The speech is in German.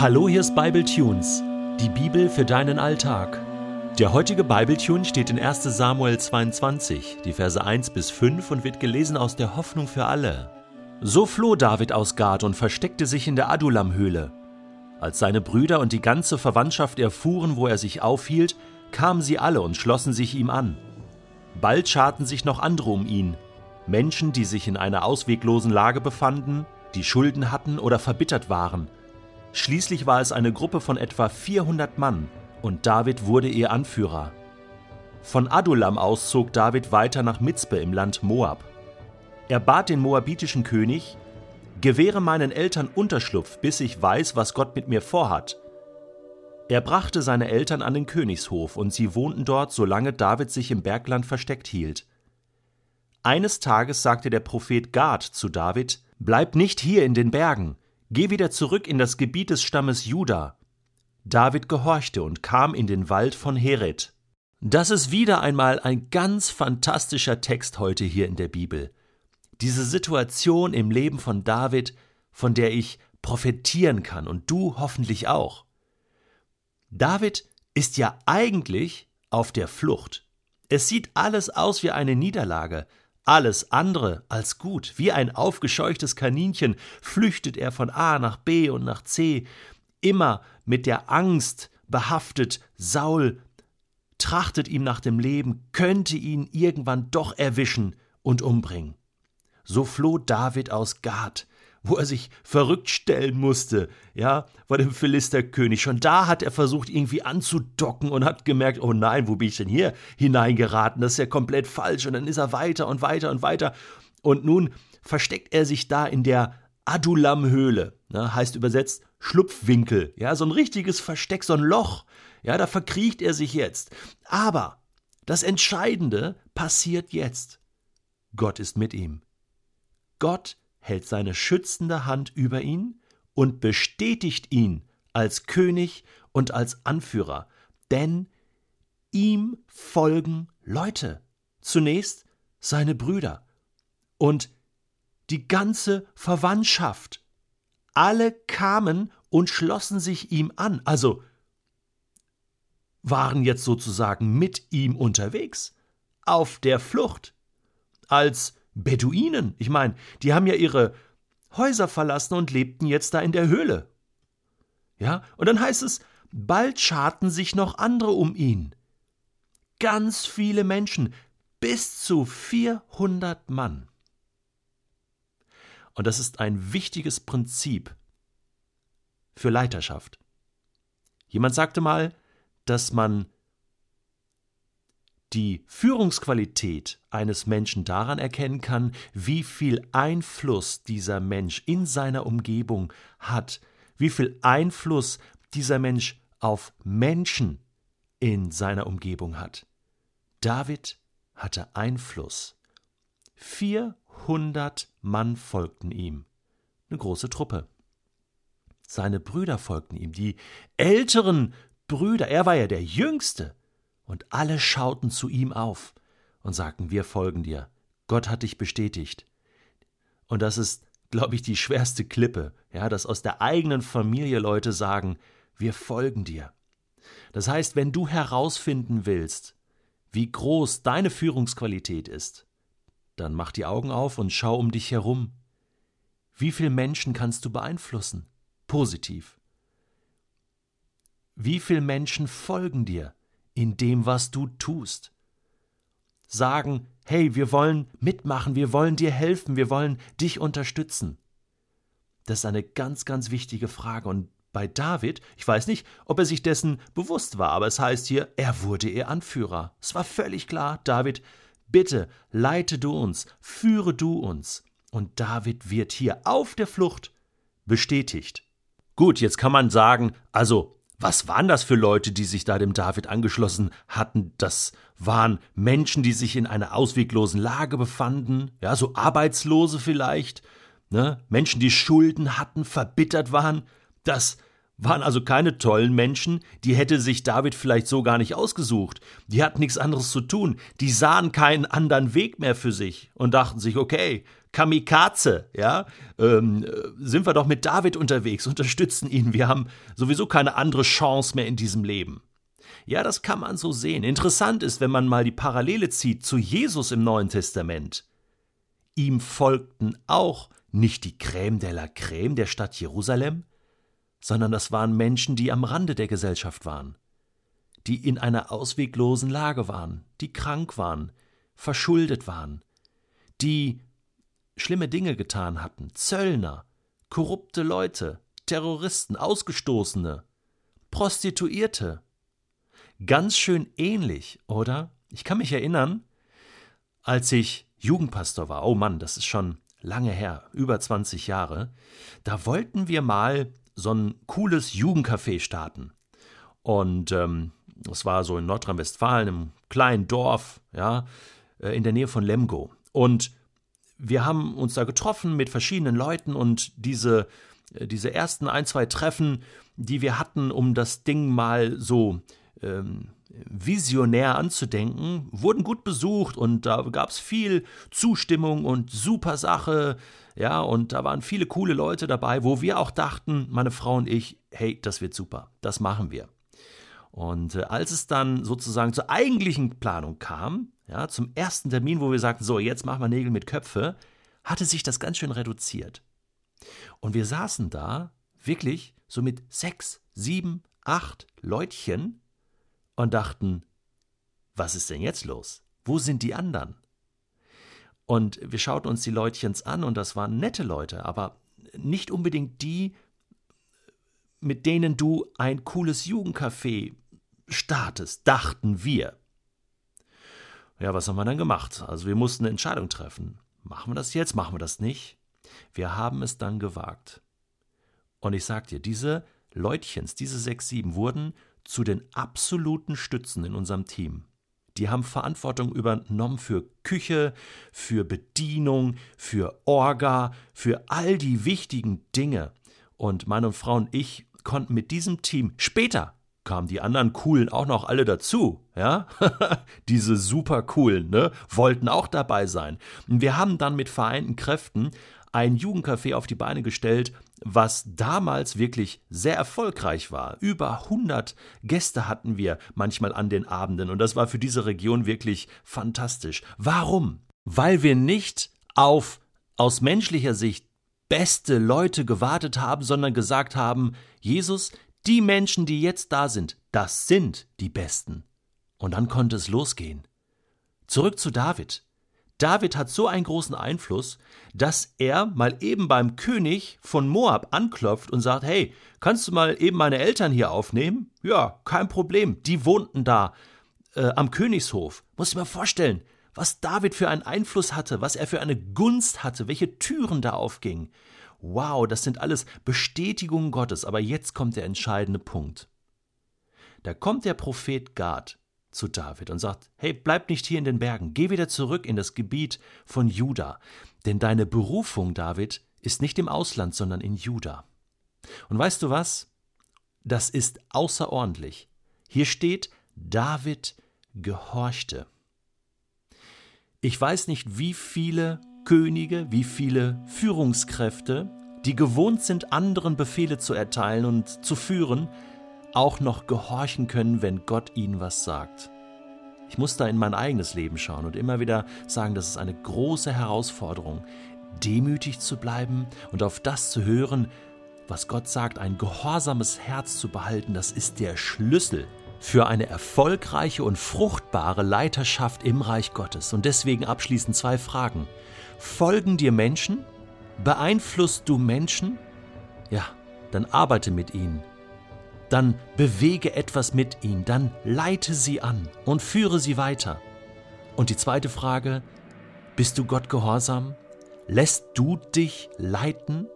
Hallo, hier ist Bible Tunes, die Bibel für deinen Alltag. Der heutige Bible Tune steht in 1. Samuel 22, die Verse 1 bis 5 und wird gelesen aus der Hoffnung für alle. So floh David aus Gad und versteckte sich in der Adullam-Höhle. Als seine Brüder und die ganze Verwandtschaft erfuhren, wo er sich aufhielt, kamen sie alle und schlossen sich ihm an. Bald scharten sich noch andere um ihn, Menschen, die sich in einer ausweglosen Lage befanden, die Schulden hatten oder verbittert waren – Schließlich war es eine Gruppe von etwa 400 Mann und David wurde ihr Anführer. Von Adulam aus zog David weiter nach Mizpe im Land Moab. Er bat den moabitischen König, Gewähre meinen Eltern Unterschlupf, bis ich weiß, was Gott mit mir vorhat. Er brachte seine Eltern an den Königshof, und sie wohnten dort, solange David sich im Bergland versteckt hielt. Eines Tages sagte der Prophet Gad zu David, Bleib nicht hier in den Bergen, Geh wieder zurück in das Gebiet des Stammes Juda. David gehorchte und kam in den Wald von Heret. Das ist wieder einmal ein ganz fantastischer Text heute hier in der Bibel. Diese Situation im Leben von David, von der ich profitieren kann und du hoffentlich auch. David ist ja eigentlich auf der Flucht. Es sieht alles aus wie eine Niederlage, alles andere als gut. Wie ein aufgescheuchtes Kaninchen flüchtet er von A nach B und nach C, immer mit der Angst behaftet, Saul trachtet ihm nach dem Leben, könnte ihn irgendwann doch erwischen und umbringen. So floh David aus Gad, wo er sich verrückt stellen musste, ja, vor dem Philisterkönig. Schon da hat er versucht, irgendwie anzudocken und hat gemerkt, oh nein, wo bin ich denn hier hineingeraten? Das ist ja komplett falsch. Und dann ist er weiter und weiter und weiter. Und nun versteckt er sich da in der Adulam-Höhle, ne, heißt übersetzt Schlupfwinkel, ja, so ein richtiges Versteck, so ein Loch. Ja, da verkriecht er sich jetzt. Aber das Entscheidende passiert jetzt. Gott ist mit ihm. Gott hält seine schützende Hand über ihn und bestätigt ihn als König und als Anführer, denn ihm folgen Leute. Zunächst seine Brüder und die ganze Verwandtschaft. Alle kamen und schlossen sich ihm an, also waren jetzt sozusagen mit ihm unterwegs, auf der Flucht, als Beduinen. Ich meine, die haben ja ihre Häuser verlassen und lebten jetzt da in der Höhle. Ja, und dann heißt es, bald scharten sich noch andere um ihn. Ganz viele Menschen, bis zu 400 Mann. Und das ist ein wichtiges Prinzip für Leiterschaft. Jemand sagte mal, dass man die Führungsqualität eines Menschen daran erkennen kann, wie viel Einfluss dieser Mensch in seiner Umgebung hat, wie viel Einfluss dieser Mensch auf Menschen in seiner Umgebung hat. David hatte Einfluss. 400 Mann folgten ihm, eine große Truppe. Seine Brüder folgten ihm, die älteren Brüder, er war ja der Jüngste, und alle schauten zu ihm auf und sagten, wir folgen dir. Gott hat dich bestätigt. Und das ist, glaube ich, die schwerste Klippe, ja, dass aus der eigenen Familie Leute sagen, wir folgen dir. Das heißt, wenn du herausfinden willst, wie groß deine Führungsqualität ist, dann mach die Augen auf und schau um dich herum. Wie viele Menschen kannst du beeinflussen? Positiv. Wie viele Menschen folgen dir? In dem, was du tust. Sagen, hey, wir wollen mitmachen, wir wollen dir helfen, wir wollen dich unterstützen. Das ist eine ganz, ganz wichtige Frage. Und bei David, ich weiß nicht, ob er sich dessen bewusst war, aber es heißt hier, er wurde ihr Anführer. Es war völlig klar, David, bitte leite du uns, führe du uns. Und David wird hier auf der Flucht bestätigt. Gut, jetzt kann man sagen, also was waren das für Leute, die sich da dem David angeschlossen hatten? Das waren Menschen, die sich in einer ausweglosen Lage befanden, ja, so Arbeitslose vielleicht, ne? Menschen, die Schulden hatten, verbittert waren. Das waren also keine tollen Menschen, die hätte sich David vielleicht so gar nicht ausgesucht. Die hatten nichts anderes zu tun, die sahen keinen anderen Weg mehr für sich und dachten sich, okay, Kamikaze, ja, ähm, sind wir doch mit David unterwegs, unterstützen ihn. Wir haben sowieso keine andere Chance mehr in diesem Leben. Ja, das kann man so sehen. Interessant ist, wenn man mal die Parallele zieht zu Jesus im Neuen Testament. Ihm folgten auch nicht die Crème de la Crème der Stadt Jerusalem, sondern das waren Menschen, die am Rande der Gesellschaft waren, die in einer ausweglosen Lage waren, die krank waren, verschuldet waren, die schlimme Dinge getan hatten, Zöllner, korrupte Leute, Terroristen, Ausgestoßene, Prostituierte. Ganz schön ähnlich, oder? Ich kann mich erinnern, als ich Jugendpastor war, oh Mann, das ist schon lange her, über 20 Jahre, da wollten wir mal so ein cooles Jugendcafé starten. Und ähm, das war so in Nordrhein-Westfalen, im kleinen Dorf, ja, äh, in der Nähe von Lemgo. Und wir haben uns da getroffen mit verschiedenen Leuten und diese, äh, diese ersten ein, zwei Treffen, die wir hatten, um das Ding mal so ähm, visionär anzudenken, wurden gut besucht und da gab es viel Zustimmung und super Sache. Ja, und da waren viele coole Leute dabei, wo wir auch dachten, meine Frau und ich, hey, das wird super, das machen wir. Und äh, als es dann sozusagen zur eigentlichen Planung kam, ja, zum ersten Termin, wo wir sagten, so, jetzt machen wir Nägel mit Köpfe, hatte sich das ganz schön reduziert. Und wir saßen da wirklich so mit sechs, sieben, acht Leutchen und dachten, was ist denn jetzt los? Wo sind die anderen? Und wir schauten uns die Leutchens an und das waren nette Leute, aber nicht unbedingt die, mit denen du ein cooles Jugendcafé startest, dachten wir. Ja, was haben wir dann gemacht? Also wir mussten eine Entscheidung treffen. Machen wir das jetzt? Machen wir das nicht? Wir haben es dann gewagt. Und ich sag dir, diese Leutchens, diese sechs, sieben, wurden zu den absoluten Stützen in unserem Team. Die haben Verantwortung übernommen für Küche, für Bedienung, für Orga, für all die wichtigen Dinge. Und meine Frau und ich konnten mit diesem Team später kamen die anderen coolen auch noch alle dazu, ja? Diese super coolen, ne? Wollten auch dabei sein. Wir haben dann mit vereinten Kräften ein Jugendcafé auf die Beine gestellt, was damals wirklich sehr erfolgreich war. Über 100 Gäste hatten wir manchmal an den Abenden und das war für diese Region wirklich fantastisch. Warum? Weil wir nicht auf aus menschlicher Sicht beste Leute gewartet haben, sondern gesagt haben, Jesus, die Menschen, die jetzt da sind, das sind die Besten. Und dann konnte es losgehen. Zurück zu David. David hat so einen großen Einfluss, dass er mal eben beim König von Moab anklopft und sagt, hey, kannst du mal eben meine Eltern hier aufnehmen? Ja, kein Problem. Die wohnten da äh, am Königshof. Muss ich mir vorstellen, was David für einen Einfluss hatte, was er für eine Gunst hatte, welche Türen da aufgingen. Wow, das sind alles Bestätigungen Gottes, aber jetzt kommt der entscheidende Punkt. Da kommt der Prophet Gad zu David und sagt: Hey, bleib nicht hier in den Bergen, geh wieder zurück in das Gebiet von Juda, denn deine Berufung, David, ist nicht im Ausland, sondern in Juda. Und weißt du was? Das ist außerordentlich. Hier steht, David gehorchte. Ich weiß nicht, wie viele Könige, wie viele Führungskräfte, die gewohnt sind, anderen Befehle zu erteilen und zu führen, auch noch gehorchen können, wenn Gott ihnen was sagt. Ich muss da in mein eigenes Leben schauen und immer wieder sagen, das ist eine große Herausforderung, demütig zu bleiben und auf das zu hören, was Gott sagt, ein gehorsames Herz zu behalten, das ist der Schlüssel für eine erfolgreiche und fruchtbare Leiterschaft im Reich Gottes. Und deswegen abschließend zwei Fragen. Folgen dir Menschen? Beeinflusst du Menschen? Ja, dann arbeite mit ihnen. Dann bewege etwas mit ihnen, dann leite sie an und führe sie weiter. Und die zweite Frage, bist du Gott gehorsam? Lässt du dich leiten?